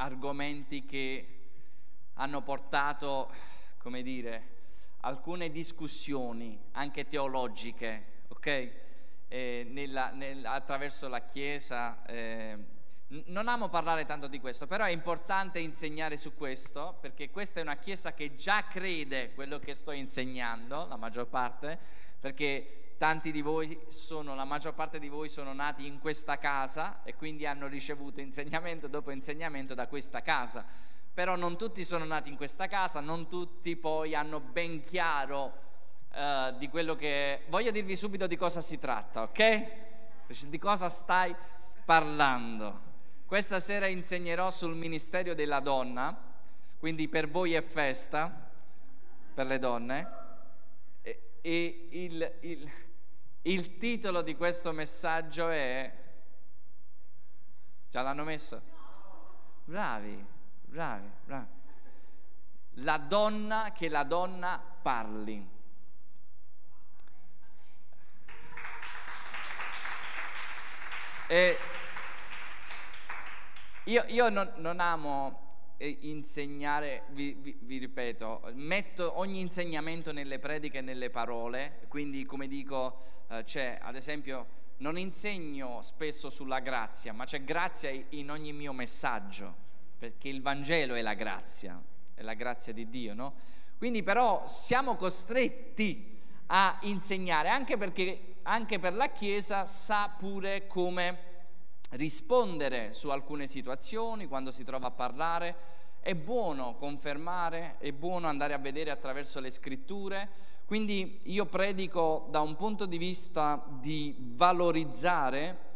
argomenti che hanno portato, come dire, alcune discussioni anche teologiche, ok? Eh, nella, nel, attraverso la Chiesa. Eh, non amo parlare tanto di questo, però è importante insegnare su questo, perché questa è una Chiesa che già crede quello che sto insegnando, la maggior parte, perché tanti di voi sono, la maggior parte di voi sono nati in questa casa e quindi hanno ricevuto insegnamento dopo insegnamento da questa casa. Però non tutti sono nati in questa casa, non tutti poi hanno ben chiaro uh, di quello che... Voglio dirvi subito di cosa si tratta, ok? Di cosa stai parlando. Questa sera insegnerò sul ministero della donna, quindi per voi è festa, per le donne, e, e il, il, il titolo di questo messaggio è... Già l'hanno messo? Bravi, bravi, bravi. La donna che la donna parli. E io, io non, non, amo insegnare, vi, vi, vi, ripeto, metto ogni insegnamento nelle prediche e nelle parole, quindi come dico, eh, c'è ad esempio, non insegno spesso sulla grazia, ma c'è grazia in ogni mio messaggio, perché il Vangelo è la grazia, è la grazia di Dio, no? Quindi però siamo costretti a insegnare, anche perché anche per la Chiesa sa pure come rispondere su alcune situazioni quando si trova a parlare. È buono confermare, è buono andare a vedere attraverso le scritture. Quindi io predico da un punto di vista di valorizzare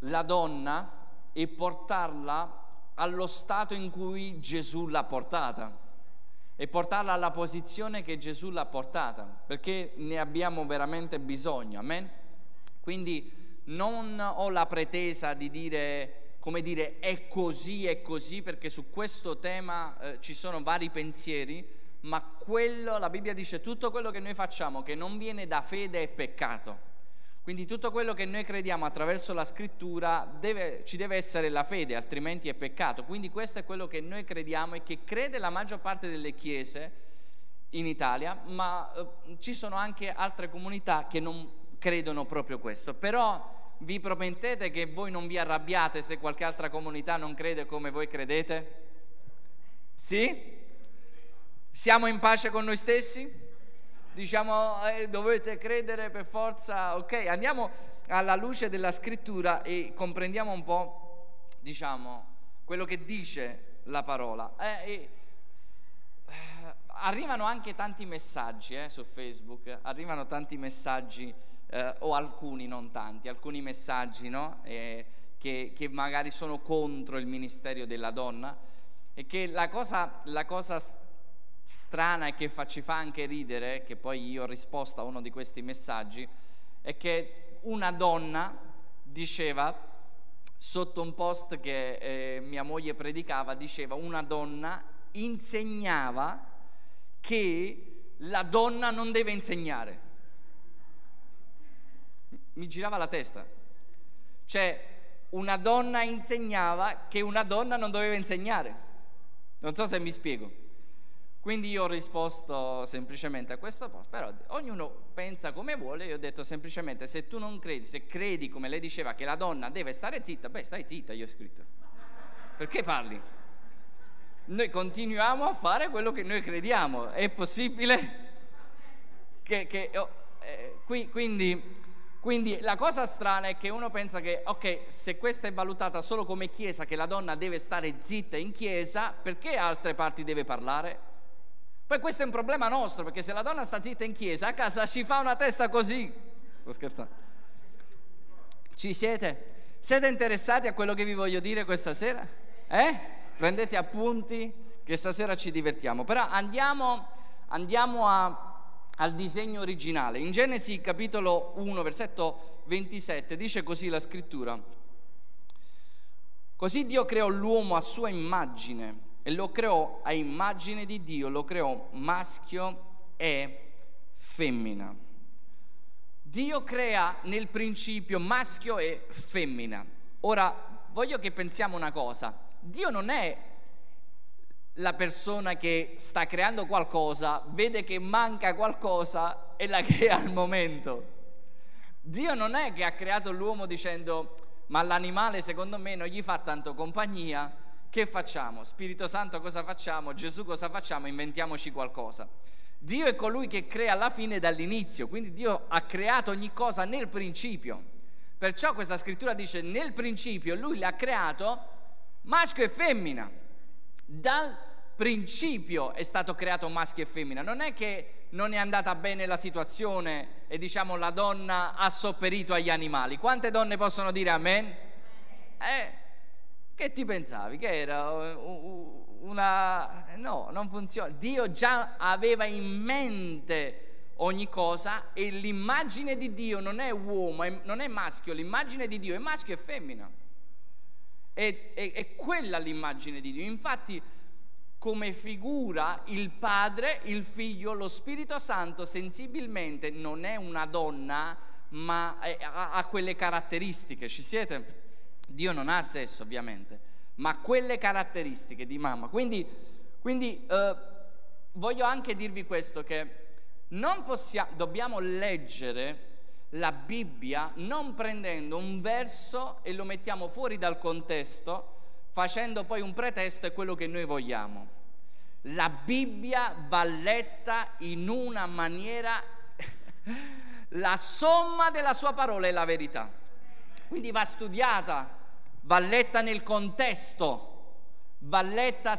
la donna e portarla allo stato in cui Gesù l'ha portata e portarla alla posizione che Gesù l'ha portata, perché ne abbiamo veramente bisogno. Amen? Quindi non ho la pretesa di dire, come dire, è così, è così, perché su questo tema eh, ci sono vari pensieri, ma quello, la Bibbia dice, tutto quello che noi facciamo che non viene da fede è peccato. Quindi tutto quello che noi crediamo attraverso la scrittura deve, ci deve essere la fede, altrimenti è peccato. Quindi questo è quello che noi crediamo e che crede la maggior parte delle chiese in Italia, ma eh, ci sono anche altre comunità che non credono proprio questo. Però vi promettete che voi non vi arrabbiate se qualche altra comunità non crede come voi credete? Sì? Siamo in pace con noi stessi? Diciamo, eh, dovete credere per forza, ok? Andiamo alla luce della scrittura e comprendiamo un po', diciamo, quello che dice la parola. Eh, eh, arrivano anche tanti messaggi eh, su Facebook, arrivano tanti messaggi eh, o alcuni, non tanti, alcuni messaggi no? eh, che, che, magari sono contro il ministero della donna e che la cosa, la cosa strana e che fa, ci fa anche ridere, che poi io ho risposto a uno di questi messaggi, è che una donna diceva, sotto un post che eh, mia moglie predicava, diceva una donna insegnava che la donna non deve insegnare mi girava la testa. Cioè, una donna insegnava che una donna non doveva insegnare. Non so se mi spiego. Quindi io ho risposto semplicemente a questo posto, però ognuno pensa come vuole, io ho detto semplicemente se tu non credi, se credi come lei diceva che la donna deve stare zitta, beh stai zitta, io ho scritto. Perché parli? Noi continuiamo a fare quello che noi crediamo, è possibile che... che oh, eh, qui, quindi quindi la cosa strana è che uno pensa che, ok, se questa è valutata solo come chiesa, che la donna deve stare zitta in chiesa, perché altre parti deve parlare? Poi questo è un problema nostro, perché se la donna sta zitta in chiesa, a casa ci fa una testa così. Sto scherzando. Ci siete? Siete interessati a quello che vi voglio dire questa sera? Eh? Prendete appunti, che stasera ci divertiamo. Però andiamo, andiamo a al disegno originale. In Genesi capitolo 1, versetto 27 dice così la scrittura. Così Dio creò l'uomo a sua immagine e lo creò a immagine di Dio, lo creò maschio e femmina. Dio crea nel principio maschio e femmina. Ora voglio che pensiamo una cosa. Dio non è la persona che sta creando qualcosa, vede che manca qualcosa e la crea al momento. Dio non è che ha creato l'uomo dicendo ma l'animale secondo me non gli fa tanto compagnia, che facciamo? Spirito Santo cosa facciamo? Gesù cosa facciamo? Inventiamoci qualcosa. Dio è colui che crea alla fine dall'inizio, quindi Dio ha creato ogni cosa nel principio. Perciò questa scrittura dice nel principio lui l'ha creato maschio e femmina. Dal principio è stato creato maschio e femmina. Non è che non è andata bene la situazione e diciamo la donna ha sopperito agli animali. Quante donne possono dire amen? Eh, che ti pensavi? Che era una... No, non funziona. Dio già aveva in mente ogni cosa e l'immagine di Dio non è uomo, non è maschio, l'immagine di Dio è maschio e femmina. È, è, è quella l'immagine di Dio. Infatti come figura il Padre, il Figlio, lo Spirito Santo sensibilmente non è una donna, ma ha, ha quelle caratteristiche. Ci siete? Dio non ha sesso, ovviamente, ma quelle caratteristiche di mamma. Quindi, quindi eh, voglio anche dirvi questo, che non possiamo, dobbiamo leggere la Bibbia non prendendo un verso e lo mettiamo fuori dal contesto, facendo poi un pretesto è quello che noi vogliamo. La Bibbia va letta in una maniera, la somma della sua parola è la verità. Quindi va studiata, va letta nel contesto, va letta...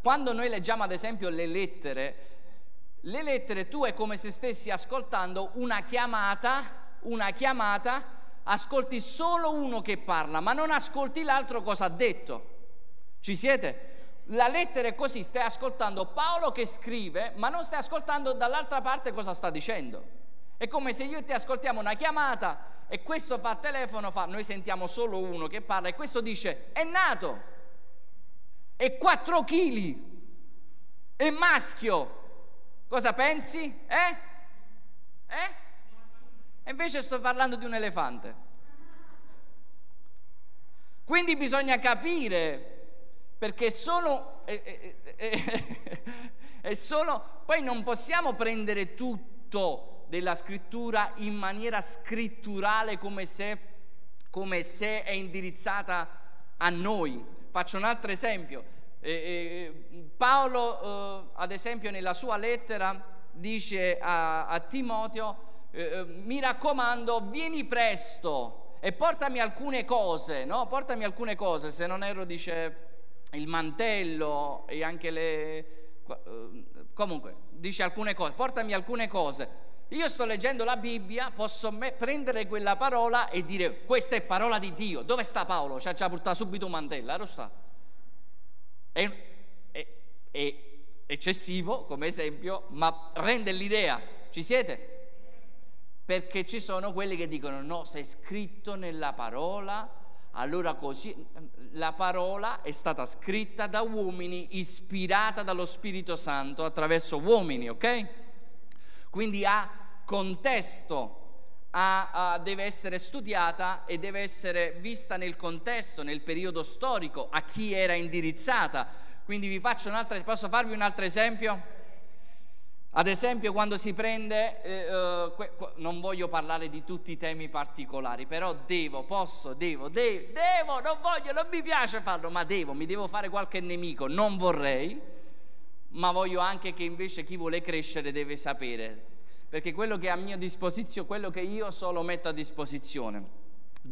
Quando noi leggiamo ad esempio le lettere, le lettere tu è come se stessi ascoltando una chiamata, una chiamata, ascolti solo uno che parla, ma non ascolti l'altro cosa ha detto. Ci siete? La lettera è così, stai ascoltando Paolo che scrive, ma non stai ascoltando dall'altra parte cosa sta dicendo. È come se io e te ascoltiamo una chiamata e questo fa telefono, fa, noi sentiamo solo uno che parla e questo dice è nato, è 4 kg, è maschio. Cosa pensi? Eh? Eh? E invece sto parlando di un elefante. Quindi bisogna capire perché solo, è, è, è, solo, poi non possiamo prendere tutto della scrittura in maniera scritturale come se, come se è indirizzata a noi. Faccio un altro esempio. Eh, eh, Paolo, eh, ad esempio, nella sua lettera dice a, a Timoteo, eh, eh, mi raccomando, vieni presto e portami alcune cose, no? Portami alcune cose, se non erro dice il mantello e anche le... Eh, comunque, dice alcune cose, portami alcune cose. Io sto leggendo la Bibbia, posso me- prendere quella parola e dire questa è parola di Dio. Dove sta Paolo? Ci ha portato subito un mantello, lo sta. È, è, è eccessivo come esempio, ma rende l'idea. Ci siete? Perché ci sono quelli che dicono no, se è scritto nella parola, allora così la parola è stata scritta da uomini, ispirata dallo Spirito Santo attraverso uomini, ok? Quindi ha contesto, ha, ha, deve essere studiata e deve essere vista nel contesto, nel periodo storico, a chi era indirizzata. Quindi vi faccio un altro, posso farvi un altro esempio? Ad esempio quando si prende, eh, que, non voglio parlare di tutti i temi particolari, però devo, posso, devo, de- devo, non voglio, non mi piace farlo, ma devo, mi devo fare qualche nemico, non vorrei, ma voglio anche che invece chi vuole crescere deve sapere, perché quello che è a mia disposizione, quello che io solo metto a disposizione,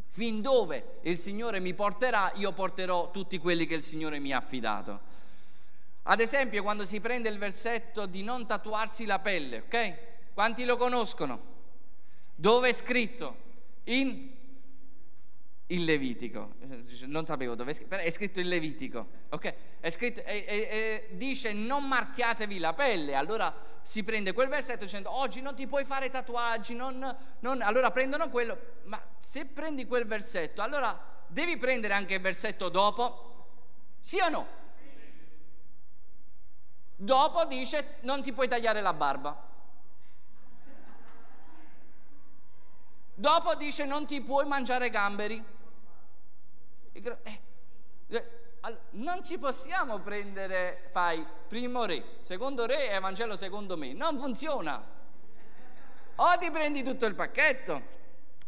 fin dove il Signore mi porterà, io porterò tutti quelli che il Signore mi ha affidato. Ad esempio, quando si prende il versetto di non tatuarsi la pelle, ok? Quanti lo conoscono? Dove è scritto? In il Levitico. Non sapevo dove è scritto, è scritto in Levitico, ok? È scritto, è, è, dice non marchiatevi la pelle. Allora si prende quel versetto dicendo oggi non ti puoi fare tatuaggi, non, non... allora prendono quello. Ma se prendi quel versetto, allora devi prendere anche il versetto dopo? Sì o no? Dopo dice non ti puoi tagliare la barba. Dopo dice non ti puoi mangiare gamberi. Eh, eh, non ci possiamo prendere, fai primo re, secondo re e Vangelo secondo me, non funziona. O ti prendi tutto il pacchetto,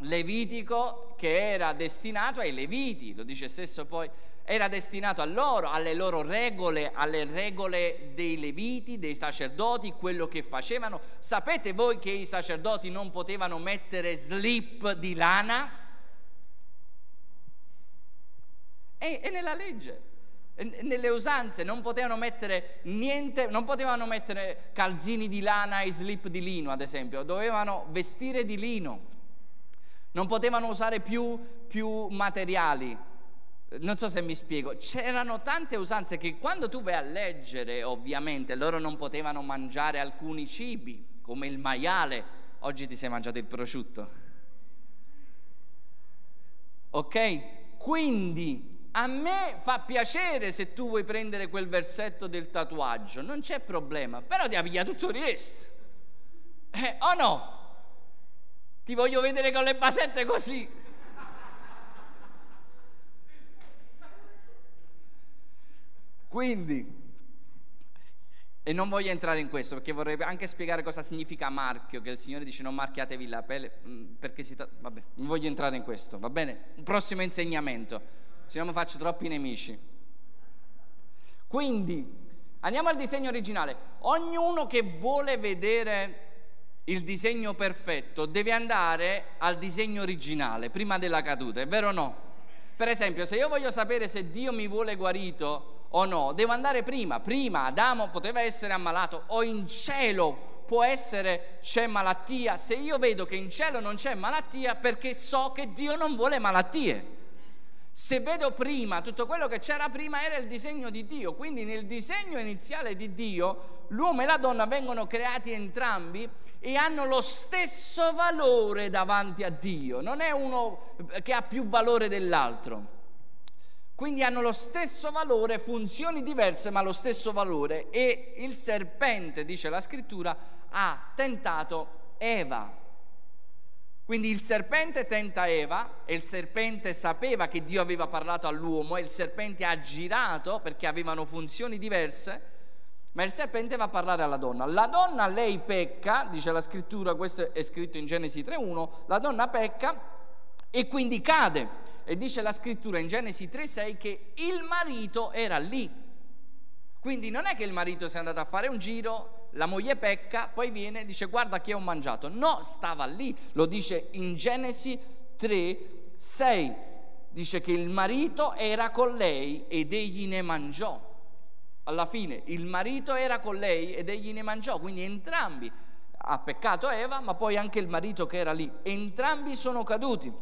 Levitico che era destinato ai Leviti, lo dice stesso poi, era destinato a loro, alle loro regole, alle regole dei Leviti, dei sacerdoti, quello che facevano. Sapete voi che i sacerdoti non potevano mettere slip di lana? È, è nella legge nelle usanze non potevano mettere niente, non potevano mettere calzini di lana e slip di lino, ad esempio, dovevano vestire di lino non potevano usare più, più materiali. Non so se mi spiego, c'erano tante usanze che quando tu vai a leggere, ovviamente, loro non potevano mangiare alcuni cibi, come il maiale. Oggi ti sei mangiato il prosciutto. Ok? Quindi a me fa piacere se tu vuoi prendere quel versetto del tatuaggio, non c'è problema, però ti piglia tutto il resto. Eh, o no? Ti voglio vedere con le basette così. Quindi, e non voglio entrare in questo perché vorrei anche spiegare cosa significa marchio, che il Signore dice non marchiatevi la pelle, mm, perché si... Vabbè, non voglio entrare in questo, va bene? Un prossimo insegnamento, se no mi faccio troppi nemici. Quindi, andiamo al disegno originale. Ognuno che vuole vedere il disegno perfetto deve andare al disegno originale prima della caduta, è vero o no? Per esempio, se io voglio sapere se Dio mi vuole guarito o no, devo andare prima. Prima Adamo poteva essere ammalato o in cielo può essere c'è malattia. Se io vedo che in cielo non c'è malattia, perché so che Dio non vuole malattie. Se vedo prima, tutto quello che c'era prima era il disegno di Dio, quindi nel disegno iniziale di Dio l'uomo e la donna vengono creati entrambi e hanno lo stesso valore davanti a Dio, non è uno che ha più valore dell'altro. Quindi hanno lo stesso valore, funzioni diverse ma lo stesso valore e il serpente, dice la scrittura, ha tentato Eva quindi il serpente tenta Eva e il serpente sapeva che Dio aveva parlato all'uomo e il serpente ha girato perché avevano funzioni diverse, ma il serpente va a parlare alla donna. La donna, lei pecca, dice la scrittura, questo è scritto in Genesi 3.1, la donna pecca e quindi cade. E dice la scrittura in Genesi 3.6 che il marito era lì. Quindi non è che il marito sia andato a fare un giro la moglie pecca, poi viene e dice guarda che ho mangiato. No, stava lì, lo dice in Genesi 3, 6. Dice che il marito era con lei ed egli ne mangiò. Alla fine il marito era con lei ed egli ne mangiò, quindi entrambi ha peccato Eva, ma poi anche il marito che era lì. Entrambi sono caduti.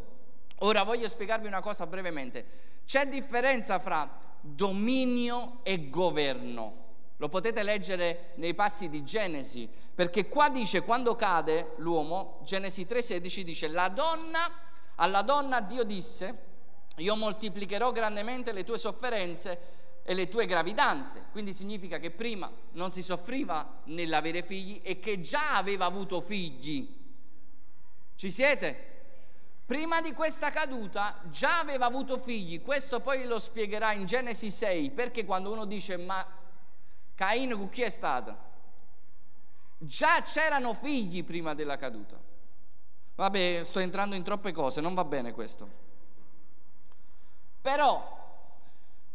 Ora voglio spiegarvi una cosa brevemente. C'è differenza fra dominio e governo. Lo potete leggere nei passi di Genesi, perché qua dice quando cade l'uomo, Genesi 3:16 dice la donna, alla donna Dio disse, io moltiplicherò grandemente le tue sofferenze e le tue gravidanze. Quindi significa che prima non si soffriva nell'avere figli e che già aveva avuto figli. Ci siete? Prima di questa caduta già aveva avuto figli, questo poi lo spiegherà in Genesi 6, perché quando uno dice ma Caino con chi è stato? Già c'erano figli prima della caduta. Vabbè, sto entrando in troppe cose, non va bene questo. Però,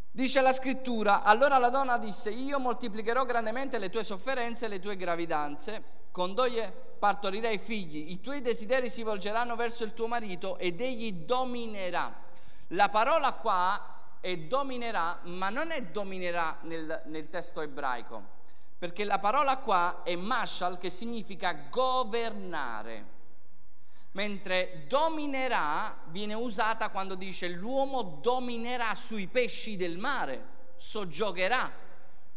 dice la scrittura, allora la donna disse, io moltiplicherò grandemente le tue sofferenze e le tue gravidanze, con doglie partorirai figli, i tuoi desideri si volgeranno verso il tuo marito ed egli dominerà. La parola qua e dominerà, ma non è dominerà nel, nel testo ebraico, perché la parola qua è mashal che significa governare, mentre dominerà viene usata quando dice l'uomo dominerà sui pesci del mare, soggiogherà.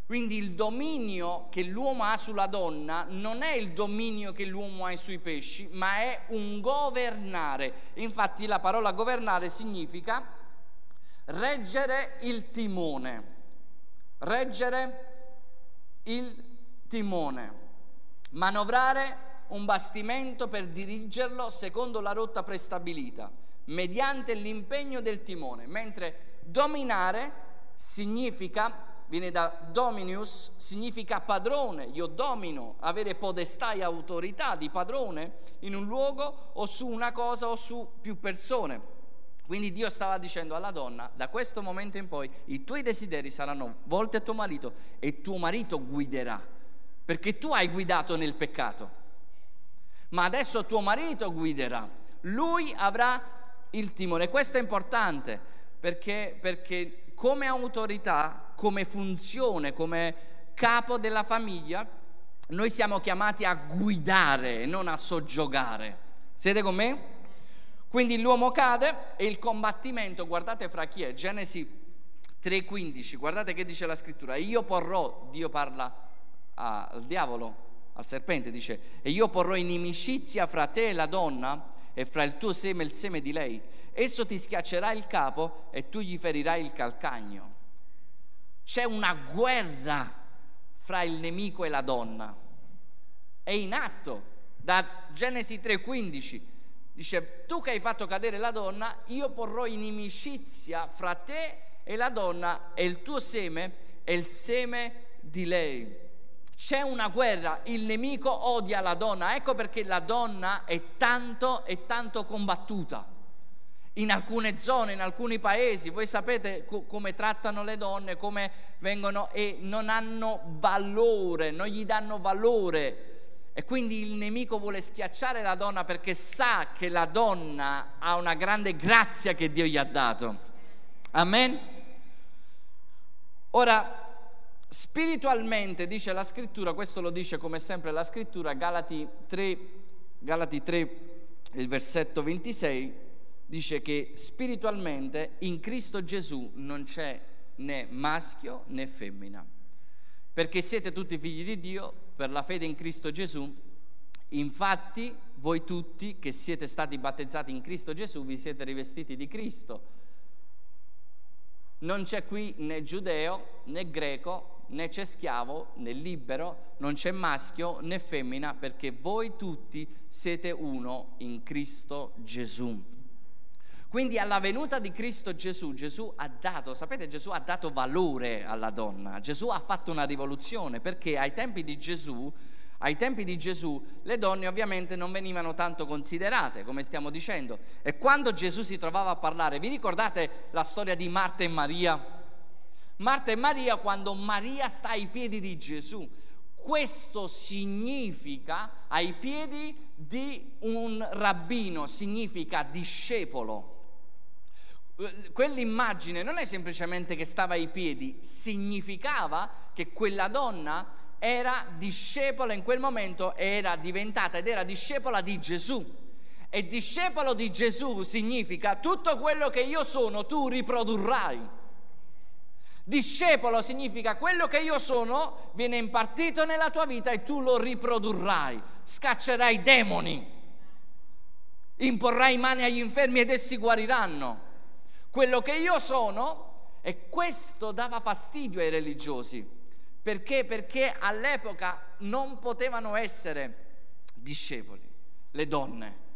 Quindi il dominio che l'uomo ha sulla donna non è il dominio che l'uomo ha sui pesci, ma è un governare. Infatti la parola governare significa reggere il timone, reggere il timone, manovrare un bastimento per dirigerlo secondo la rotta prestabilita, mediante l'impegno del timone, mentre dominare significa, viene da dominius, significa padrone, io domino, avere podestà e autorità di padrone in un luogo o su una cosa o su più persone. Quindi Dio stava dicendo alla donna, da questo momento in poi i tuoi desideri saranno volti a tuo marito e tuo marito guiderà, perché tu hai guidato nel peccato, ma adesso tuo marito guiderà, lui avrà il timore. Questo è importante perché, perché come autorità, come funzione, come capo della famiglia, noi siamo chiamati a guidare, non a soggiogare. Siete con me? Quindi l'uomo cade e il combattimento, guardate fra chi è, Genesi 3:15, guardate che dice la scrittura, io porrò, Dio parla al diavolo, al serpente, dice, e io porrò inimicizia fra te e la donna e fra il tuo seme e il seme di lei, esso ti schiaccerà il capo e tu gli ferirai il calcagno. C'è una guerra fra il nemico e la donna, è in atto da Genesi 3:15 Dice, tu che hai fatto cadere la donna, io porrò inimicizia fra te e la donna e il tuo seme e il seme di lei. C'è una guerra, il nemico odia la donna, ecco perché la donna è tanto e tanto combattuta. In alcune zone, in alcuni paesi, voi sapete co- come trattano le donne, come vengono e non hanno valore, non gli danno valore e quindi il nemico vuole schiacciare la donna perché sa che la donna ha una grande grazia che Dio gli ha dato. Amen? Ora, spiritualmente dice la scrittura, questo lo dice come sempre la scrittura, Galati 3, Galati 3 il versetto 26, dice che spiritualmente in Cristo Gesù non c'è né maschio né femmina, perché siete tutti figli di Dio per la fede in Cristo Gesù. Infatti, voi tutti che siete stati battezzati in Cristo Gesù, vi siete rivestiti di Cristo. Non c'è qui né giudeo né greco, né c'è schiavo né libero, non c'è maschio né femmina, perché voi tutti siete uno in Cristo Gesù. Quindi alla venuta di Cristo Gesù, Gesù ha dato, sapete, Gesù ha dato valore alla donna, Gesù ha fatto una rivoluzione perché ai tempi di Gesù, ai tempi di Gesù le donne ovviamente non venivano tanto considerate, come stiamo dicendo. E quando Gesù si trovava a parlare, vi ricordate la storia di Marta e Maria? Marta e Maria quando Maria sta ai piedi di Gesù. Questo significa ai piedi di un rabbino, significa discepolo quell'immagine non è semplicemente che stava ai piedi, significava che quella donna era discepola in quel momento, era diventata ed era discepola di Gesù. E discepolo di Gesù significa tutto quello che io sono, tu riprodurrai. Discepolo significa quello che io sono viene impartito nella tua vita e tu lo riprodurrai. Scaccerai demoni, imporrai mani agli infermi ed essi guariranno quello che io sono e questo dava fastidio ai religiosi. Perché? Perché all'epoca non potevano essere discepoli, le donne.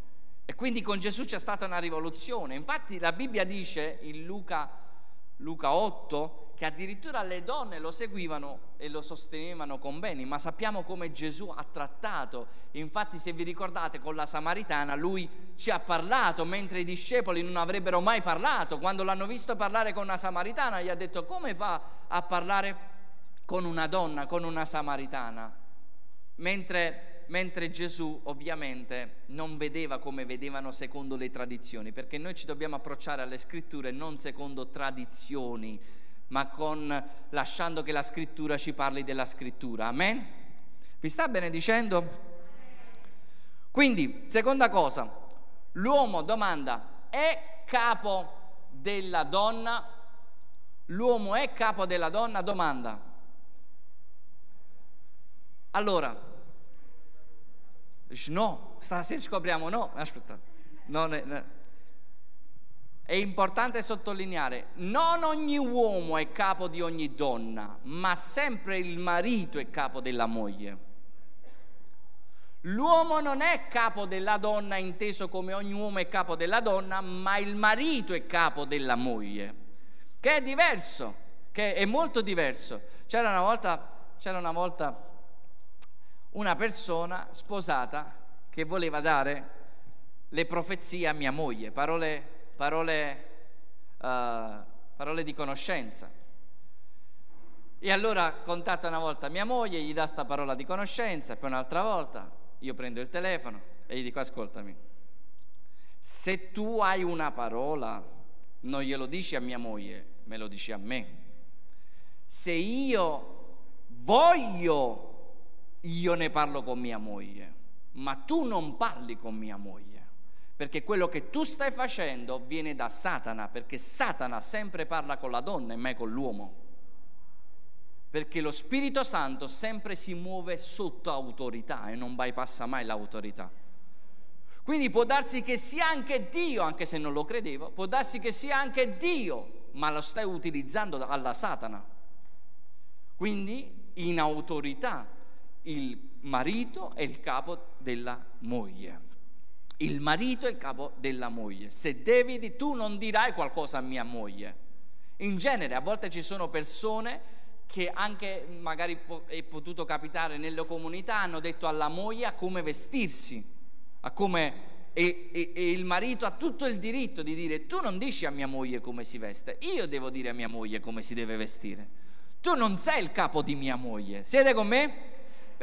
E quindi con Gesù c'è stata una rivoluzione. Infatti la Bibbia dice in Luca, Luca 8 che addirittura le donne lo seguivano e lo sostenevano con beni, ma sappiamo come Gesù ha trattato. Infatti, se vi ricordate, con la Samaritana lui ci ha parlato, mentre i discepoli non avrebbero mai parlato. Quando l'hanno visto parlare con una Samaritana, gli ha detto come fa a parlare con una donna, con una Samaritana? Mentre, mentre Gesù ovviamente non vedeva come vedevano secondo le tradizioni, perché noi ci dobbiamo approcciare alle scritture non secondo tradizioni, ma con lasciando che la scrittura ci parli della scrittura. Amen? Vi sta benedicendo? Quindi, seconda cosa, l'uomo domanda, è capo della donna? L'uomo è capo della donna? Domanda. Allora, no, stasera scopriamo no, aspetta, non è, no. È importante sottolineare, non ogni uomo è capo di ogni donna, ma sempre il marito è capo della moglie. L'uomo non è capo della donna inteso come ogni uomo è capo della donna, ma il marito è capo della moglie, che è diverso. che è molto diverso. C'era una volta, c'era una, volta una persona sposata che voleva dare le profezie a mia moglie, parole, parole, uh, parole di conoscenza. E allora contatta una volta mia moglie, gli dà sta parola di conoscenza, e poi un'altra volta io prendo il telefono e gli dico ascoltami, se tu hai una parola, non glielo dici a mia moglie, me lo dici a me. Se io voglio, io ne parlo con mia moglie, ma tu non parli con mia moglie, perché quello che tu stai facendo viene da Satana, perché Satana sempre parla con la donna e mai con l'uomo perché lo Spirito Santo sempre si muove sotto autorità e non bypassa mai l'autorità. Quindi può darsi che sia anche Dio, anche se non lo credevo, può darsi che sia anche Dio, ma lo stai utilizzando alla Satana. Quindi in autorità il marito è il capo della moglie. Il marito è il capo della moglie. Se devi, tu non dirai qualcosa a mia moglie. In genere, a volte ci sono persone che anche magari è potuto capitare nelle comunità, hanno detto alla moglie a come vestirsi, a come... E, e, e, il marito ha tutto il diritto di dire tu non dici a mia moglie come si veste, io devo dire a mia moglie come si deve vestire. Tu non sei il capo di mia moglie. Siete con me?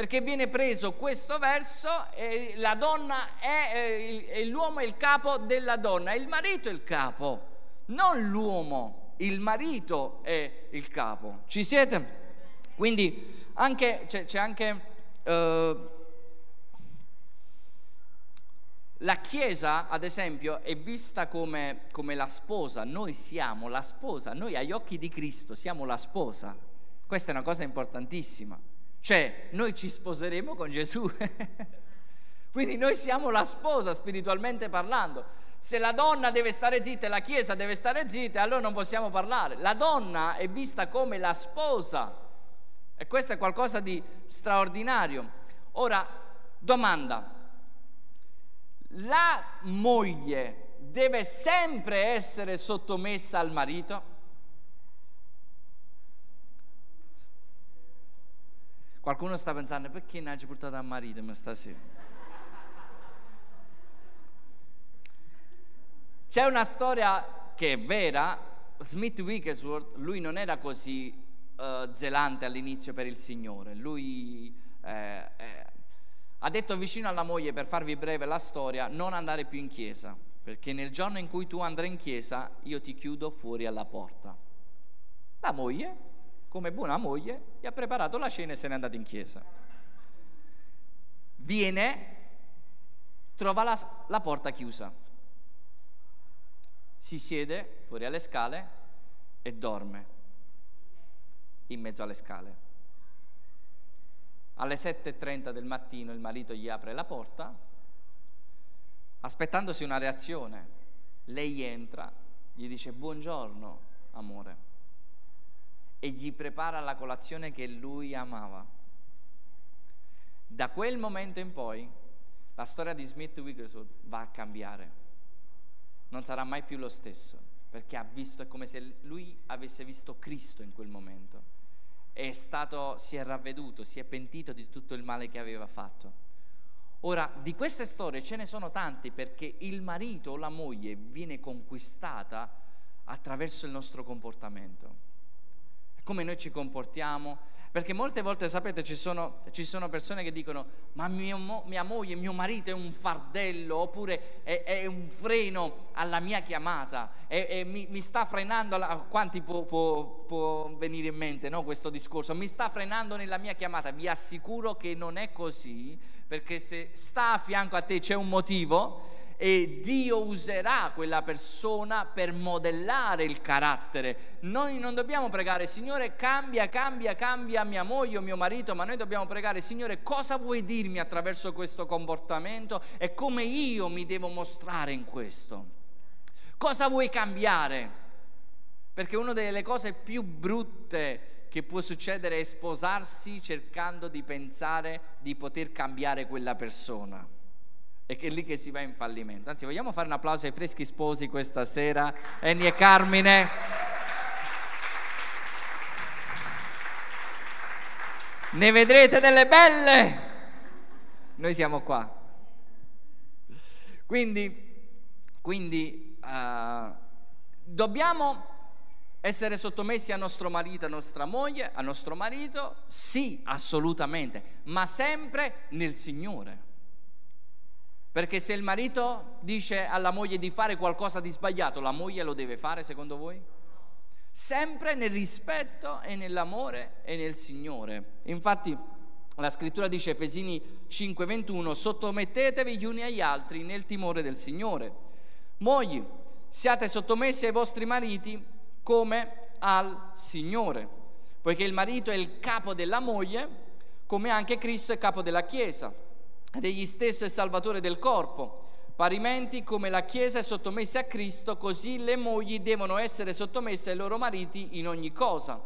Perché viene preso questo verso e la donna è, è l'uomo è il capo della donna, il marito è il capo, non l'uomo il marito è il capo. Ci siete? Quindi anche, c'è, c'è anche eh, la Chiesa, ad esempio, è vista come, come la sposa. Noi siamo la sposa, noi agli occhi di Cristo siamo la sposa. Questa è una cosa importantissima. Cioè, noi ci sposeremo con Gesù. Quindi noi siamo la sposa spiritualmente parlando. Se la donna deve stare zitta e la Chiesa deve stare zitta, allora non possiamo parlare. La donna è vista come la sposa e questo è qualcosa di straordinario. Ora, domanda, la moglie deve sempre essere sottomessa al marito? Qualcuno sta pensando perché non ci portato al marito stasera? C'è una storia che è vera, Smith Wigglesworth, lui non era così uh, zelante all'inizio per il Signore, lui eh, eh, ha detto vicino alla moglie, per farvi breve la storia, non andare più in chiesa, perché nel giorno in cui tu andrai in chiesa io ti chiudo fuori alla porta. La moglie, come buona moglie, gli ha preparato la cena e se n'è andata in chiesa. Viene, trova la, la porta chiusa si siede fuori alle scale e dorme in mezzo alle scale. Alle 7.30 del mattino il marito gli apre la porta, aspettandosi una reazione. Lei entra, gli dice buongiorno amore e gli prepara la colazione che lui amava. Da quel momento in poi la storia di Smith Wigglesworth va a cambiare non sarà mai più lo stesso, perché ha visto, è come se lui avesse visto Cristo in quel momento. È stato, si è ravveduto, si è pentito di tutto il male che aveva fatto. Ora, di queste storie ce ne sono tante perché il marito o la moglie viene conquistata attraverso il nostro comportamento. Come noi ci comportiamo, perché molte volte, sapete, ci sono, ci sono persone che dicono, ma mio, mia moglie, mio marito è un fardello, oppure è, è un freno alla mia chiamata, è, è, mi, mi, sta frenando, alla... quanti può, può, può, venire in mente no, questo discorso? Mi sta frenando nella mia chiamata, vi assicuro che non è così, perché se sta a fianco a te c'è un motivo e Dio userà quella persona per modellare il carattere. Noi non dobbiamo pregare, Signore, cambia, cambia, cambia mia moglie o mio marito, ma noi dobbiamo pregare, Signore, cosa vuoi dirmi attraverso questo comportamento e come io mi devo mostrare in questo? Cosa vuoi cambiare? Perché una delle cose più brutte che può succedere è sposarsi cercando di pensare di poter cambiare quella persona e che è lì che si va in fallimento. Anzi, vogliamo fare un applauso ai freschi sposi questa sera, Eni e Carmine. ne vedrete delle belle. Noi siamo qua. Quindi, quindi uh, dobbiamo essere sottomessi a nostro marito, a nostra moglie, a nostro marito? Sì, assolutamente, ma sempre nel Signore. Perché se il marito dice alla moglie di fare qualcosa di sbagliato, la moglie lo deve fare secondo voi? Sempre nel rispetto e nell'amore e nel Signore. Infatti la scrittura dice Efesini 5:21, sottomettetevi gli uni agli altri nel timore del Signore. Mogli, siate sottomessi ai vostri mariti come al Signore, poiché il marito è il capo della moglie, come anche Cristo è capo della Chiesa ed egli stesso è salvatore del corpo. Parimenti come la Chiesa è sottomessa a Cristo, così le mogli devono essere sottomesse ai loro mariti in ogni cosa.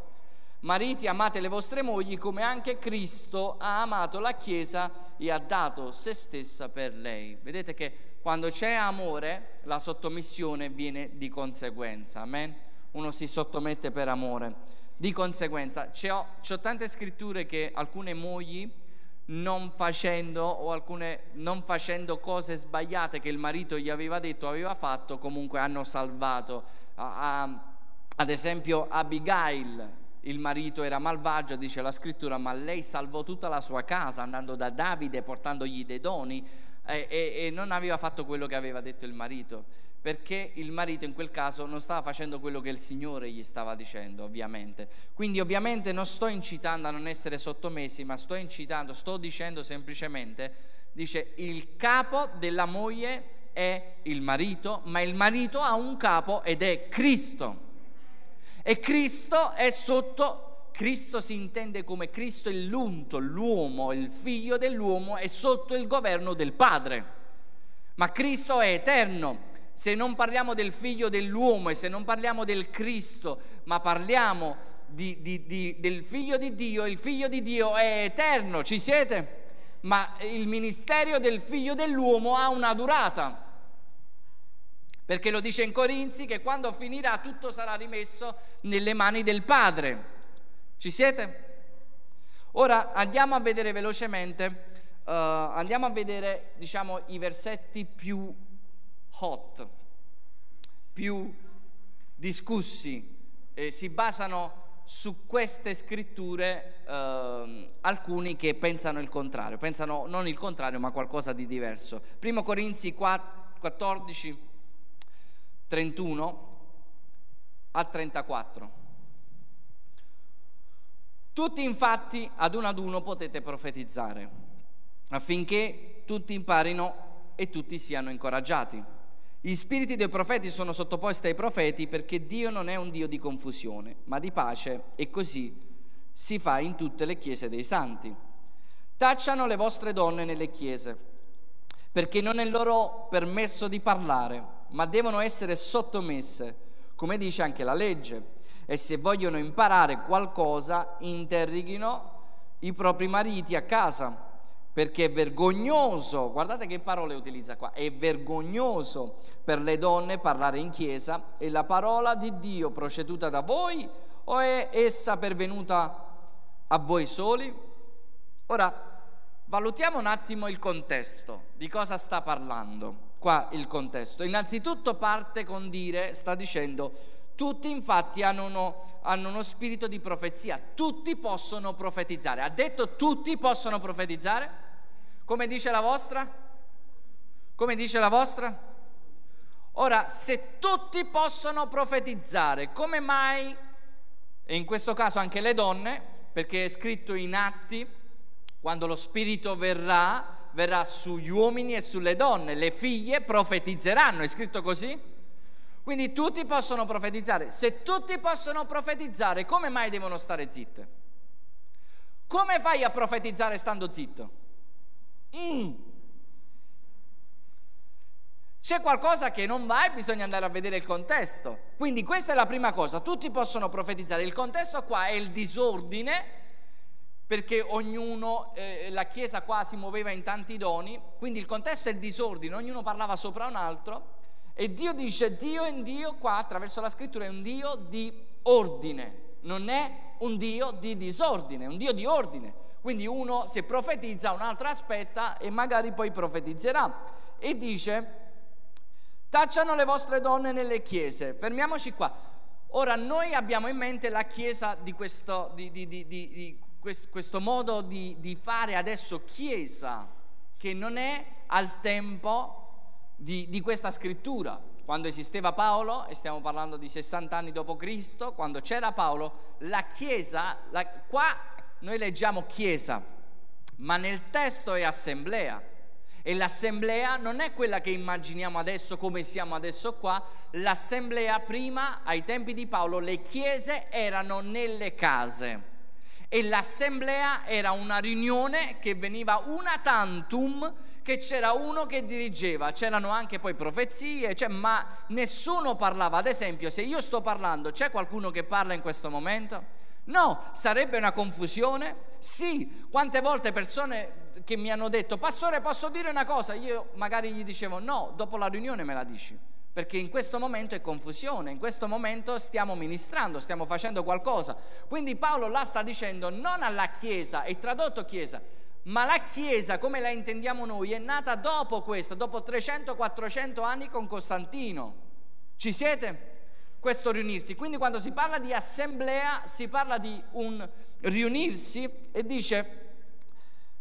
Mariti, amate le vostre mogli come anche Cristo ha amato la Chiesa e ha dato se stessa per lei. Vedete che quando c'è amore, la sottomissione viene di conseguenza. Amen? Uno si sottomette per amore. Di conseguenza, c'ho, c'ho tante scritture che alcune mogli non facendo o alcune non facendo cose sbagliate che il marito gli aveva detto aveva fatto comunque hanno salvato. A, a, ad esempio Abigail il marito era malvagio dice la scrittura ma lei salvò tutta la sua casa andando da Davide portandogli dei doni e, e, e non aveva fatto quello che aveva detto il marito perché il marito in quel caso non stava facendo quello che il Signore gli stava dicendo, ovviamente. Quindi ovviamente non sto incitando a non essere sottomessi, ma sto incitando, sto dicendo semplicemente, dice, il capo della moglie è il marito, ma il marito ha un capo ed è Cristo. E Cristo è sotto Cristo si intende come Cristo è l'unto, l'uomo, il figlio dell'uomo è sotto il governo del Padre. Ma Cristo è eterno se non parliamo del figlio dell'uomo e se non parliamo del Cristo, ma parliamo di, di, di, del figlio di Dio, il figlio di Dio è eterno, ci siete? Ma il ministero del figlio dell'uomo ha una durata. Perché lo dice in Corinzi che quando finirà tutto sarà rimesso nelle mani del Padre. Ci siete? Ora andiamo a vedere velocemente, uh, andiamo a vedere diciamo, i versetti più hot, più discussi, eh, si basano su queste scritture eh, alcuni che pensano il contrario, pensano non il contrario ma qualcosa di diverso. Primo Corinzi 4, 14, 31 a 34. Tutti infatti ad uno ad uno potete profetizzare, affinché tutti imparino e tutti siano incoraggiati. Gli spiriti dei profeti sono sottoposti ai profeti perché Dio non è un Dio di confusione, ma di pace e così si fa in tutte le chiese dei santi. Tacciano le vostre donne nelle chiese, perché non è loro permesso di parlare, ma devono essere sottomesse, come dice anche la legge. E se vogliono imparare qualcosa, interrighino i propri mariti a casa perché è vergognoso, guardate che parole utilizza qua, è vergognoso per le donne parlare in chiesa e la parola di Dio proceduta da voi o è essa pervenuta a voi soli? Ora, valutiamo un attimo il contesto, di cosa sta parlando qua il contesto. Innanzitutto parte con dire, sta dicendo, tutti infatti hanno uno, hanno uno spirito di profezia, tutti possono profetizzare. Ha detto tutti possono profetizzare? Come dice la vostra? Come dice la vostra? Ora, se tutti possono profetizzare, come mai, e in questo caso anche le donne, perché è scritto in atti, quando lo Spirito verrà, verrà sugli uomini e sulle donne, le figlie profetizzeranno, è scritto così? Quindi tutti possono profetizzare. Se tutti possono profetizzare, come mai devono stare zitte? Come fai a profetizzare stando zitto? Mm. C'è qualcosa che non va e bisogna andare a vedere il contesto. Quindi questa è la prima cosa, tutti possono profetizzare. Il contesto qua è il disordine, perché ognuno, eh, la Chiesa qua si muoveva in tanti doni, quindi il contesto è il disordine, ognuno parlava sopra un altro. E Dio dice, Dio in Dio qua attraverso la scrittura è un Dio di ordine, non è un Dio di disordine, è un Dio di ordine. Quindi uno se profetizza, un altro aspetta e magari poi profetizzerà. E dice, tacciano le vostre donne nelle chiese. Fermiamoci qua. Ora noi abbiamo in mente la chiesa di questo, di, di, di, questo modo di fare adesso chiesa, che non è al tempo di questa scrittura quando esisteva Paolo, e stiamo parlando di 60 anni dopo Cristo, quando c'era Paolo, la Chiesa, la, qua noi leggiamo Chiesa, ma nel testo è assemblea. E l'assemblea non è quella che immaginiamo adesso come siamo adesso qua, l'assemblea prima, ai tempi di Paolo, le chiese erano nelle case e l'assemblea era una riunione che veniva una tantum che c'era uno che dirigeva, c'erano anche poi profezie, cioè, ma nessuno parlava. Ad esempio, se io sto parlando, c'è qualcuno che parla in questo momento? No, sarebbe una confusione? Sì, quante volte persone che mi hanno detto, pastore posso dire una cosa? Io magari gli dicevo, no, dopo la riunione me la dici, perché in questo momento è confusione, in questo momento stiamo ministrando, stiamo facendo qualcosa. Quindi Paolo là sta dicendo non alla Chiesa, è tradotto Chiesa, ma la Chiesa, come la intendiamo noi, è nata dopo questo, dopo 300-400 anni con Costantino. Ci siete? Questo riunirsi. Quindi quando si parla di assemblea, si parla di un riunirsi e dice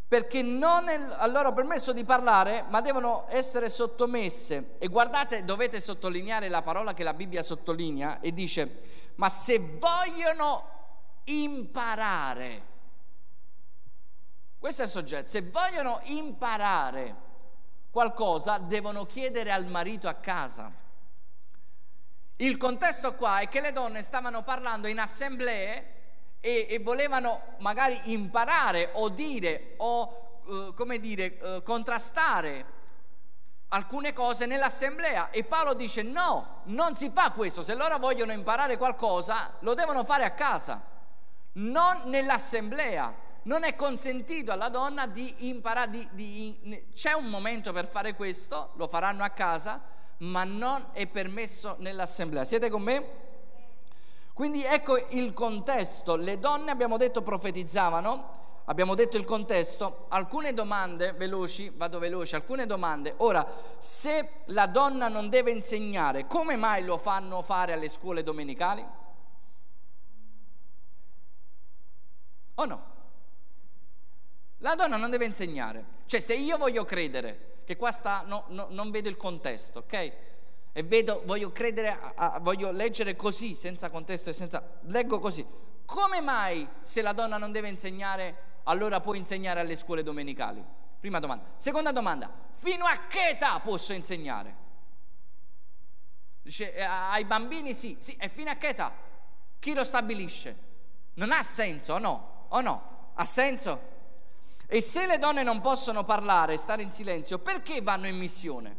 perché non è a loro permesso di parlare, ma devono essere sottomesse. E guardate, dovete sottolineare la parola che la Bibbia sottolinea e dice, ma se vogliono imparare, questo è il soggetto. Se vogliono imparare qualcosa, devono chiedere al marito a casa. Il contesto qua è che le donne stavano parlando in assemblee e, e volevano magari imparare o dire o, uh, come dire, uh, contrastare alcune cose nell'assemblea. E Paolo dice no, non si fa questo, se loro vogliono imparare qualcosa lo devono fare a casa, non nell'assemblea. Non è consentito alla donna di imparare, di, di, c'è un momento per fare questo, lo faranno a casa, ma non è permesso nell'assemblea. Siete con me? Quindi ecco il contesto, le donne abbiamo detto profetizzavano, abbiamo detto il contesto, alcune domande veloci, vado veloce, alcune domande. Ora, se la donna non deve insegnare, come mai lo fanno fare alle scuole domenicali? O no? La donna non deve insegnare. Cioè, se io voglio credere, che qua sta, no, no, non vedo il contesto, ok? E vedo, voglio credere, a, a, voglio leggere così, senza contesto e senza... Leggo così. Come mai se la donna non deve insegnare, allora può insegnare alle scuole domenicali? Prima domanda. Seconda domanda. Fino a che età posso insegnare? Dice, eh, ai bambini sì, sì, e fino a che età? Chi lo stabilisce? Non ha senso, o no? O no? Ha senso? E se le donne non possono parlare, stare in silenzio, perché vanno in missione?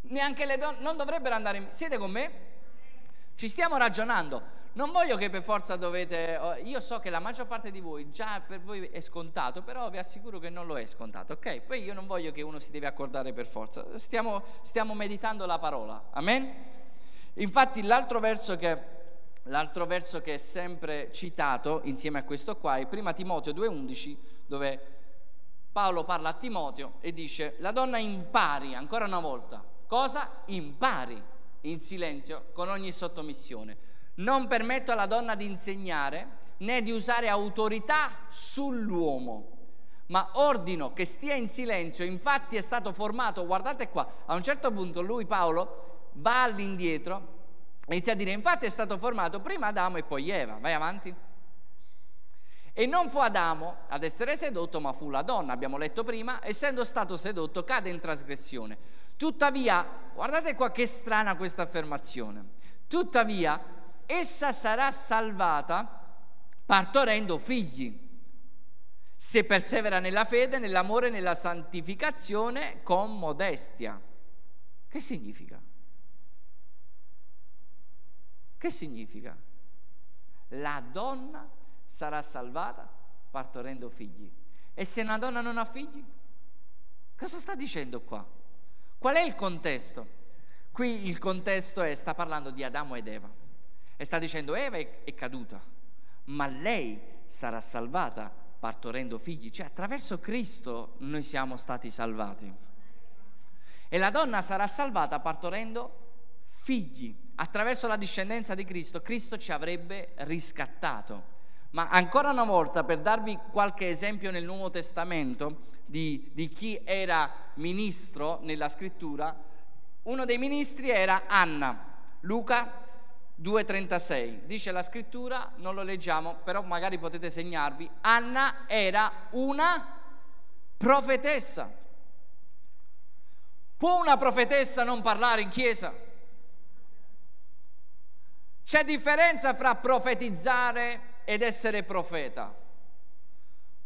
Neanche le donne non dovrebbero andare in missione. Siete con me? Ci stiamo ragionando. Non voglio che per forza dovete. Oh, io so che la maggior parte di voi già per voi è scontato, però vi assicuro che non lo è scontato, ok? Poi io non voglio che uno si deve accordare per forza. Stiamo, stiamo meditando la parola. Amen? Infatti, l'altro verso che L'altro verso che è sempre citato insieme a questo qua è 1 Timoteo 2,11 dove Paolo parla a Timoteo e dice la donna impari ancora una volta. Cosa? Impari in silenzio con ogni sottomissione. Non permetto alla donna di insegnare né di usare autorità sull'uomo, ma ordino che stia in silenzio. Infatti è stato formato, guardate qua, a un certo punto lui Paolo va all'indietro Inizia a dire, infatti è stato formato prima Adamo e poi Eva, vai avanti. E non fu Adamo ad essere sedotto, ma fu la donna, abbiamo letto prima, essendo stato sedotto cade in trasgressione. Tuttavia, guardate qua che strana questa affermazione, tuttavia essa sarà salvata partorendo figli, se persevera nella fede, nell'amore, nella santificazione con modestia. Che significa? Che significa? La donna sarà salvata partorendo figli. E se una donna non ha figli? Cosa sta dicendo qua? Qual è il contesto? Qui il contesto è, sta parlando di Adamo ed Eva. E sta dicendo Eva è, è caduta, ma lei sarà salvata partorendo figli, cioè attraverso Cristo noi siamo stati salvati. E la donna sarà salvata partorendo figli, attraverso la discendenza di Cristo, Cristo ci avrebbe riscattato. Ma ancora una volta, per darvi qualche esempio nel Nuovo Testamento di, di chi era ministro nella scrittura, uno dei ministri era Anna. Luca 2.36, dice la scrittura, non lo leggiamo, però magari potete segnarvi, Anna era una profetessa. Può una profetessa non parlare in chiesa? C'è differenza fra profetizzare ed essere profeta.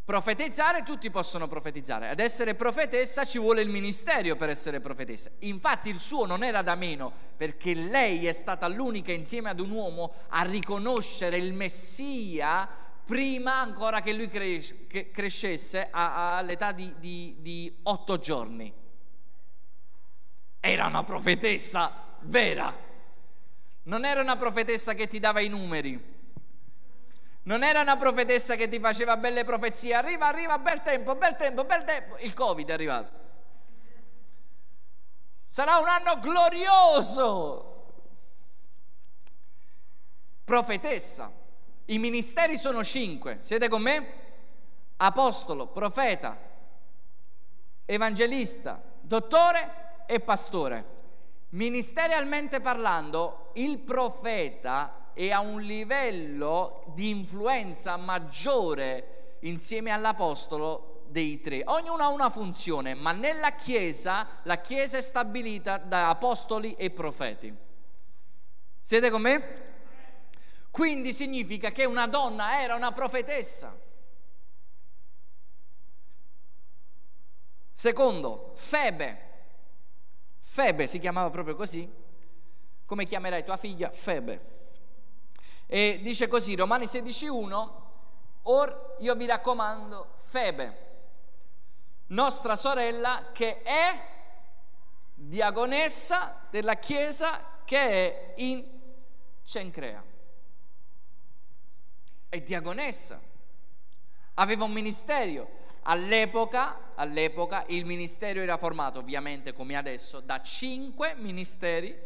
Profetizzare tutti possono profetizzare, ad essere profetessa ci vuole il ministero per essere profetessa. Infatti il suo non era da meno perché lei è stata l'unica insieme ad un uomo a riconoscere il Messia prima ancora che lui cres- che crescesse a- a- all'età di, di, di otto giorni. Era una profetessa vera, non era una profetessa che ti dava i numeri non era una profetessa che ti faceva belle profezie. Arriva, arriva, bel tempo, bel tempo, bel tempo. Il Covid è arrivato. Sarà un anno glorioso. Profetessa. I ministeri sono cinque. Siete con me? Apostolo, profeta, evangelista, dottore e pastore. Ministerialmente parlando, il profeta e a un livello di influenza maggiore insieme all'apostolo dei tre. Ognuno ha una funzione, ma nella Chiesa la Chiesa è stabilita da apostoli e profeti. Siete con me? Quindi significa che una donna era una profetessa. Secondo, Febe. Febe si chiamava proprio così. Come chiamerai tua figlia? Febe. E dice così, Romani 16.1, Or io vi raccomando Febe, nostra sorella che è diagonessa della chiesa che è in Cencrea. È diagonessa, aveva un ministero. All'epoca, all'epoca il ministero era formato ovviamente come adesso da cinque ministeri,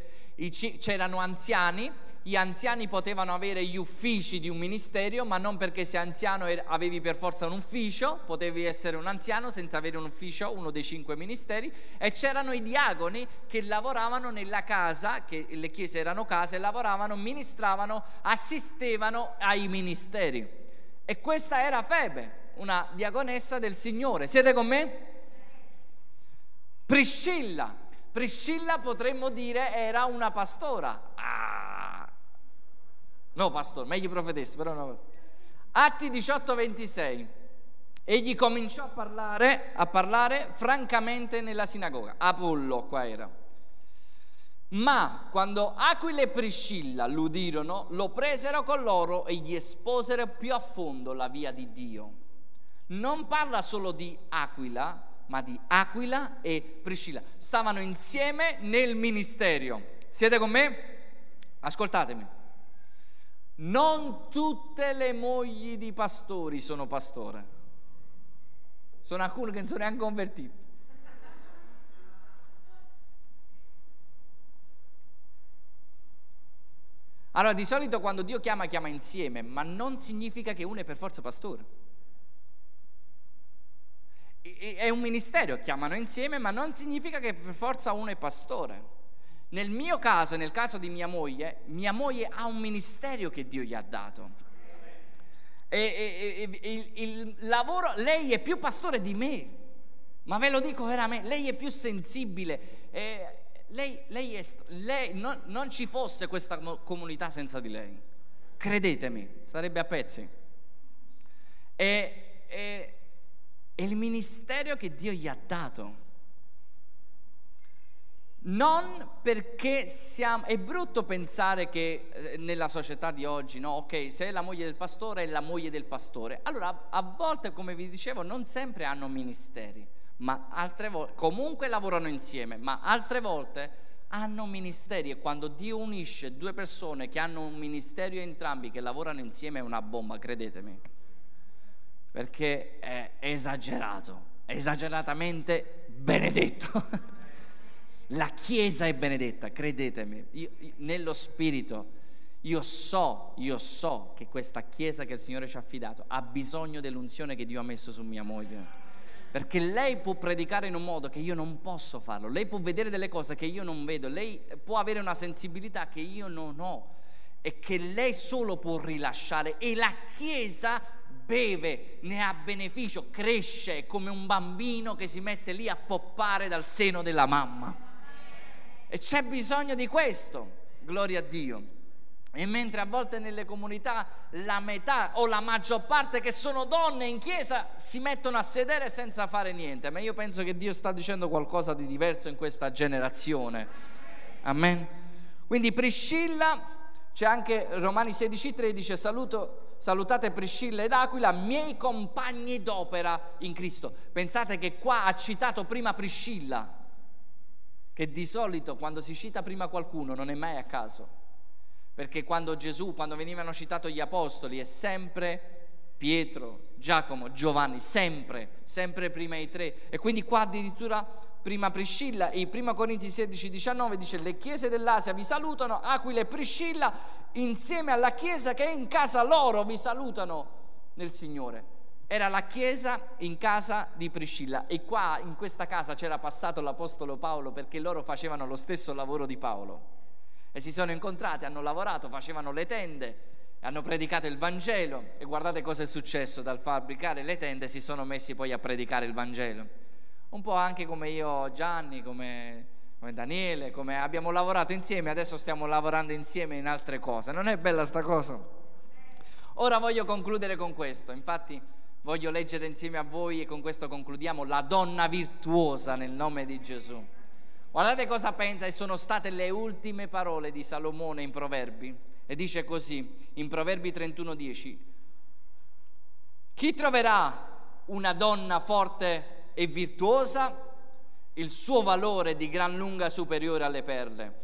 c'erano anziani gli anziani potevano avere gli uffici di un ministero, ma non perché sei anziano e avevi per forza un ufficio, potevi essere un anziano senza avere un ufficio, uno dei cinque ministeri, e c'erano i diagoni che lavoravano nella casa, che le chiese erano case, lavoravano, ministravano, assistevano ai ministeri. E questa era Febe, una diagonessa del Signore. Siete con me? Priscilla. Priscilla potremmo dire era una pastora. Ah, No, pastore, meglio profetessa, però no. Atti 18, 26. Egli cominciò a parlare, a parlare francamente nella sinagoga. Apollo qua era. Ma quando Aquila e Priscilla l'udirono, lo presero con loro e gli esposero più a fondo la via di Dio. Non parla solo di Aquila, ma di Aquila e Priscilla. Stavano insieme nel ministero. Siete con me? Ascoltatemi. Non tutte le mogli di pastori sono pastore. Sono alcune che non sono neanche convertite. Allora, di solito quando Dio chiama, chiama insieme, ma non significa che uno è per forza pastore. È un ministero, chiamano insieme, ma non significa che per forza uno è pastore. Nel mio caso, nel caso di mia moglie, mia moglie ha un ministero che Dio gli ha dato. E, e, e il, il lavoro, lei è più pastore di me, ma ve lo dico veramente, lei è più sensibile. Eh, lei, lei, è, lei non, non, ci fosse questa comunità senza di lei. Credetemi, sarebbe a pezzi. E, e, è il ministero che Dio gli ha dato non perché siamo... È brutto pensare che eh, nella società di oggi, no? Ok, se è la moglie del pastore è la moglie del pastore. Allora, a volte, come vi dicevo, non sempre hanno ministeri, ma altre volte... Comunque lavorano insieme, ma altre volte hanno ministeri e quando Dio unisce due persone che hanno un ministero entrambi, che lavorano insieme, è una bomba, credetemi, perché è esagerato, è esageratamente benedetto. La Chiesa è benedetta, credetemi, io, io, nello Spirito. Io so, io so che questa Chiesa che il Signore ci ha affidato ha bisogno dell'unzione che Dio ha messo su mia moglie. Perché lei può predicare in un modo che io non posso farlo, lei può vedere delle cose che io non vedo, lei può avere una sensibilità che io non ho. E che lei solo può rilasciare. E la Chiesa beve, ne ha beneficio, cresce come un bambino che si mette lì a poppare dal seno della mamma. E c'è bisogno di questo, gloria a Dio. E mentre a volte nelle comunità la metà o la maggior parte che sono donne in chiesa si mettono a sedere senza fare niente, ma io penso che Dio sta dicendo qualcosa di diverso in questa generazione. Amen. Quindi Priscilla, c'è anche Romani 16:13, saluto, salutate Priscilla ed Aquila, miei compagni d'opera in Cristo. Pensate che qua ha citato prima Priscilla, che di solito quando si cita prima qualcuno non è mai a caso perché quando Gesù, quando venivano citati gli apostoli, è sempre Pietro, Giacomo, Giovanni, sempre, sempre prima i tre. E quindi qua addirittura prima Priscilla, e prima Corinzi 16, 19 dice le chiese dell'Asia vi salutano, Aquila e Priscilla insieme alla chiesa che è in casa loro vi salutano nel Signore. Era la chiesa in casa di Priscilla e qua in questa casa c'era passato l'Apostolo Paolo perché loro facevano lo stesso lavoro di Paolo e si sono incontrati, hanno lavorato, facevano le tende, hanno predicato il Vangelo e guardate cosa è successo dal fabbricare le tende si sono messi poi a predicare il Vangelo. Un po' anche come io, Gianni, come, come Daniele, come abbiamo lavorato insieme, adesso stiamo lavorando insieme in altre cose. Non è bella sta cosa? Ora voglio concludere con questo, infatti voglio leggere insieme a voi e con questo concludiamo la donna virtuosa nel nome di Gesù. Guardate cosa pensa e sono state le ultime parole di Salomone in Proverbi. E dice così, in Proverbi 31:10, chi troverà una donna forte e virtuosa? Il suo valore è di gran lunga superiore alle perle.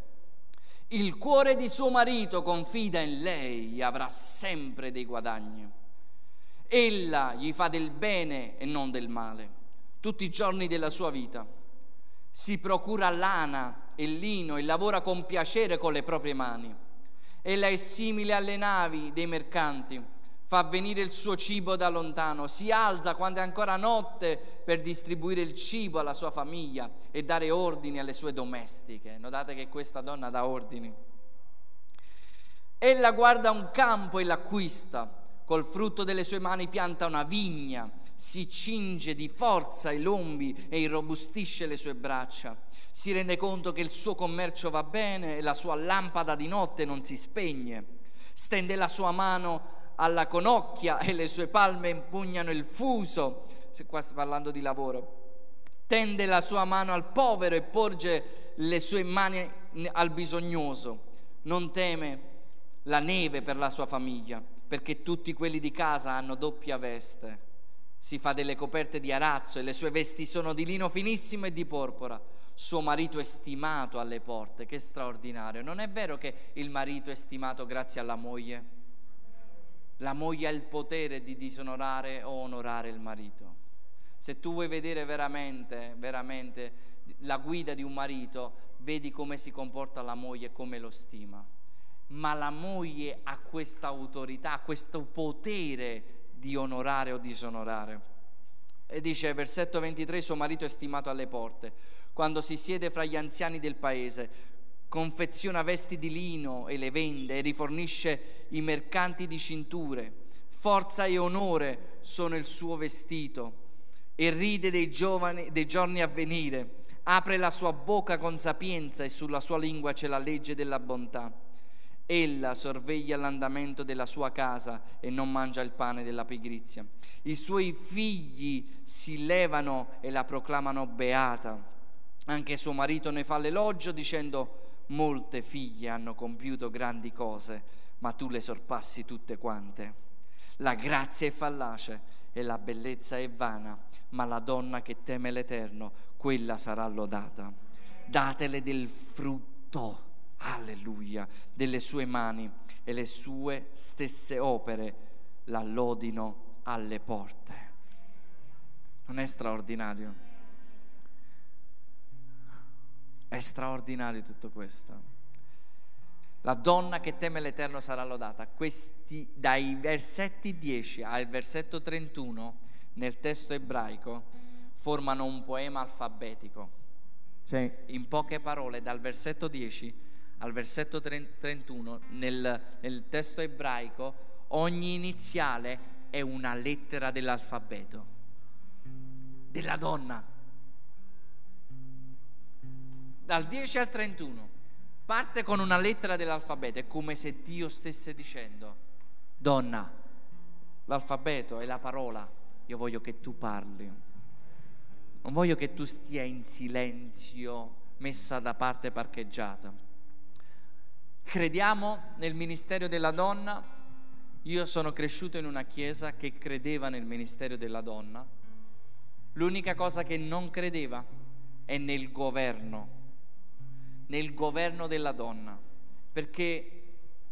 Il cuore di suo marito confida in lei e avrà sempre dei guadagni. Ella gli fa del bene e non del male, tutti i giorni della sua vita si procura lana e lino e lavora con piacere con le proprie mani. Ella è simile alle navi dei mercanti, fa venire il suo cibo da lontano, si alza quando è ancora notte per distribuire il cibo alla sua famiglia e dare ordini alle sue domestiche. Notate che questa donna dà ordini. Ella guarda un campo e l'acquista, col frutto delle sue mani pianta una vigna si cinge di forza i lombi e irrobustisce le sue braccia. Si rende conto che il suo commercio va bene e la sua lampada di notte non si spegne. Stende la sua mano alla conocchia e le sue palme impugnano il fuso. Se qua sta parlando di lavoro. Tende la sua mano al povero e porge le sue mani al bisognoso. Non teme la neve per la sua famiglia, perché tutti quelli di casa hanno doppia veste si fa delle coperte di arazzo e le sue vesti sono di lino finissimo e di porpora. Suo marito è stimato alle porte, che straordinario. Non è vero che il marito è stimato grazie alla moglie? La moglie ha il potere di disonorare o onorare il marito. Se tu vuoi vedere veramente, veramente la guida di un marito, vedi come si comporta la moglie e come lo stima. Ma la moglie ha questa autorità, questo potere di onorare o disonorare. E dice, versetto 23, suo marito è stimato alle porte. Quando si siede fra gli anziani del paese, confeziona vesti di lino e le vende e rifornisce i mercanti di cinture. Forza e onore sono il suo vestito e ride dei, giovani, dei giorni a venire. Apre la sua bocca con sapienza e sulla sua lingua c'è la legge della bontà. Ella sorveglia l'andamento della sua casa e non mangia il pane della pigrizia. I suoi figli si levano e la proclamano beata. Anche suo marito ne fa l'elogio dicendo molte figlie hanno compiuto grandi cose, ma tu le sorpassi tutte quante. La grazia è fallace e la bellezza è vana, ma la donna che teme l'Eterno, quella sarà lodata. Datele del frutto alleluia, delle sue mani e le sue stesse opere la lodino alle porte. Non è straordinario? È straordinario tutto questo. La donna che teme l'Eterno sarà lodata. Questi, dai versetti 10 al versetto 31 nel testo ebraico formano un poema alfabetico. Cioè, in poche parole, dal versetto 10 al versetto 31 nel, nel testo ebraico, ogni iniziale è una lettera dell'alfabeto, della donna. Dal 10 al 31 parte con una lettera dell'alfabeto, è come se Dio stesse dicendo, donna, l'alfabeto è la parola, io voglio che tu parli, non voglio che tu stia in silenzio, messa da parte parcheggiata. Crediamo nel ministero della donna, io sono cresciuto in una chiesa che credeva nel ministero della donna, l'unica cosa che non credeva è nel governo nel governo della donna, perché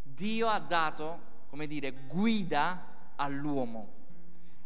Dio ha dato, come dire, guida all'uomo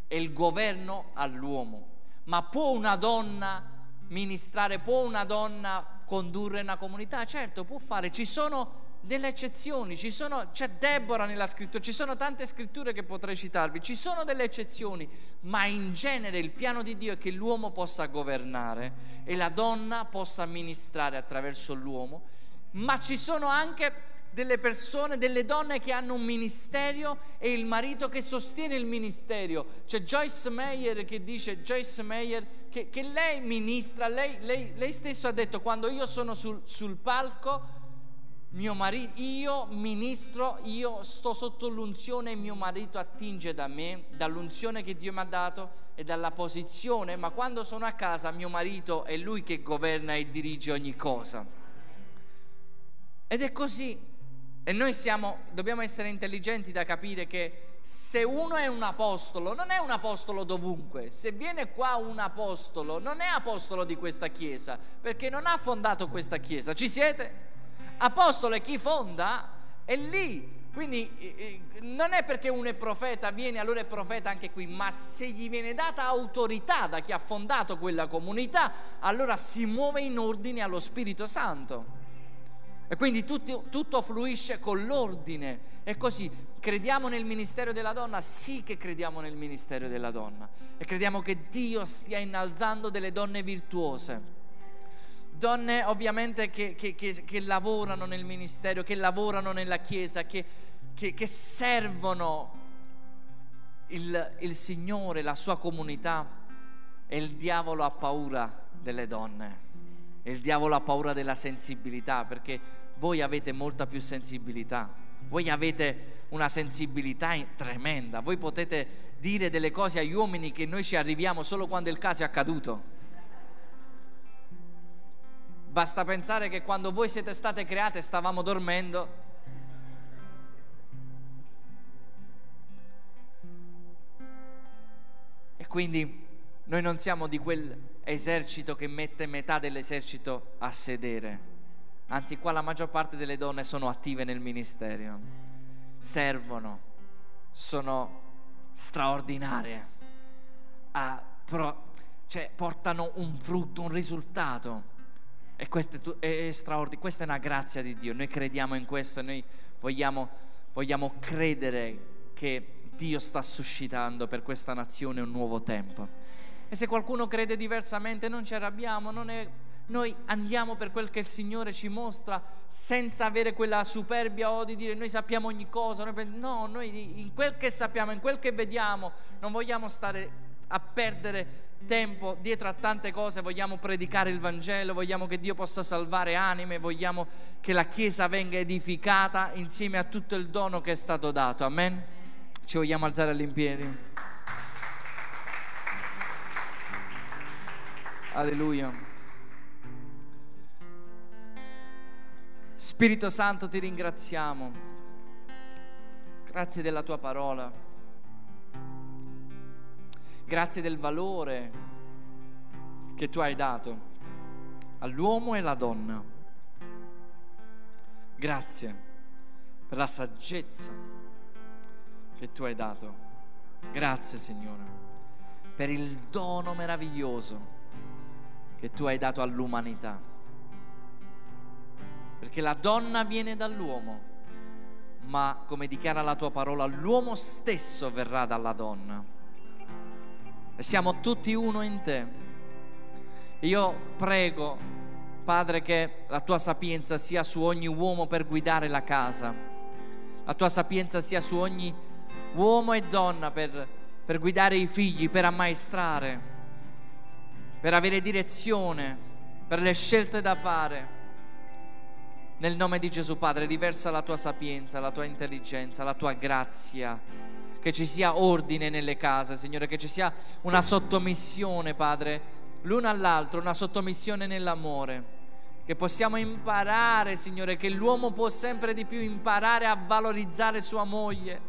e il governo all'uomo. Ma può una donna ministrare, può una donna condurre una comunità? Certo, può fare, ci sono delle eccezioni, sono, c'è Deborah nella scrittura, ci sono tante scritture che potrei citarvi, ci sono delle eccezioni, ma in genere il piano di Dio è che l'uomo possa governare e la donna possa amministrare attraverso l'uomo, ma ci sono anche delle persone, delle donne che hanno un ministero e il marito che sostiene il ministero. C'è Joyce Meyer che dice, Joyce Meyer, che, che lei ministra, lei, lei, lei stesso ha detto, quando io sono sul, sul palco, mio marito, io ministro, io sto sotto l'unzione e mio marito attinge da me, dall'unzione che Dio mi ha dato e dalla posizione, ma quando sono a casa mio marito è lui che governa e dirige ogni cosa. Ed è così. E noi siamo, dobbiamo essere intelligenti da capire che se uno è un apostolo, non è un apostolo dovunque. Se viene qua un apostolo, non è apostolo di questa chiesa, perché non ha fondato questa chiesa. Ci siete? Apostolo è chi fonda, è lì. Quindi non è perché uno è profeta, viene allora è profeta anche qui, ma se gli viene data autorità da chi ha fondato quella comunità, allora si muove in ordine allo Spirito Santo. E quindi tutto, tutto fluisce con l'ordine. E così crediamo nel ministero della donna? Sì che crediamo nel ministero della donna. E crediamo che Dio stia innalzando delle donne virtuose donne ovviamente che, che, che, che, lavorano nel ministero, che lavorano nella Chiesa, che, servono il, il Signore, la sua comunità e il diavolo ha paura delle donne. Il diavolo ha paura della sensibilità perché voi avete molta più sensibilità. Voi avete una sensibilità tremenda. Voi potete dire delle cose agli uomini che noi ci arriviamo solo quando il caso è accaduto. Basta pensare che quando voi siete state create stavamo dormendo. E quindi noi non siamo di quell'esercito che mette metà dell'esercito a sedere. Anzi, qua la maggior parte delle donne sono attive nel ministero, servono, sono straordinarie, ah, pro, cioè, portano un frutto, un risultato. E questo è, straordinario, questa è una grazia di Dio, noi crediamo in questo, noi vogliamo, vogliamo credere che Dio sta suscitando per questa nazione un nuovo tempo. E se qualcuno crede diversamente non ci arrabbiamo, non è, noi andiamo per quel che il Signore ci mostra senza avere quella superbia o di dire noi sappiamo ogni cosa, noi, no, noi in quel che sappiamo, in quel che vediamo, non vogliamo stare a perdere tempo dietro a tante cose, vogliamo predicare il Vangelo, vogliamo che Dio possa salvare anime, vogliamo che la Chiesa venga edificata insieme a tutto il dono che è stato dato. Amen? Ci vogliamo alzare all'impiedi. Alleluia. Spirito Santo ti ringraziamo. Grazie della tua parola grazie del valore che tu hai dato all'uomo e alla donna. Grazie per la saggezza che tu hai dato. Grazie Signore per il dono meraviglioso che tu hai dato all'umanità. Perché la donna viene dall'uomo, ma come dichiara la tua parola, l'uomo stesso verrà dalla donna. E siamo tutti uno in te. Io prego, Padre, che la tua sapienza sia su ogni uomo per guidare la casa. La tua sapienza sia su ogni uomo e donna per, per guidare i figli, per ammaestrare per avere direzione, per le scelte da fare. Nel nome di Gesù Padre, riversa la tua sapienza, la tua intelligenza, la tua grazia, che ci sia ordine nelle case, Signore, che ci sia una sottomissione, Padre, l'uno all'altro, una sottomissione nell'amore. Che possiamo imparare, Signore, che l'uomo può sempre di più imparare a valorizzare sua moglie,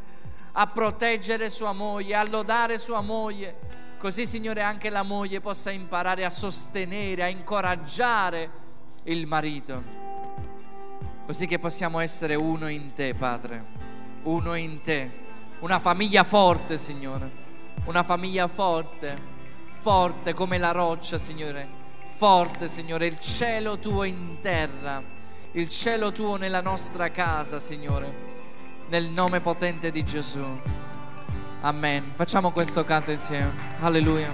a proteggere sua moglie, a lodare sua moglie, Così, Signore, anche la moglie possa imparare a sostenere, a incoraggiare il marito. Così che possiamo essere uno in te, Padre. Uno in te. Una famiglia forte, Signore. Una famiglia forte. Forte come la roccia, Signore. Forte, Signore. Il cielo tuo in terra. Il cielo tuo nella nostra casa, Signore. Nel nome potente di Gesù. Amen. Facciamo questo canto insieme. Alleluia.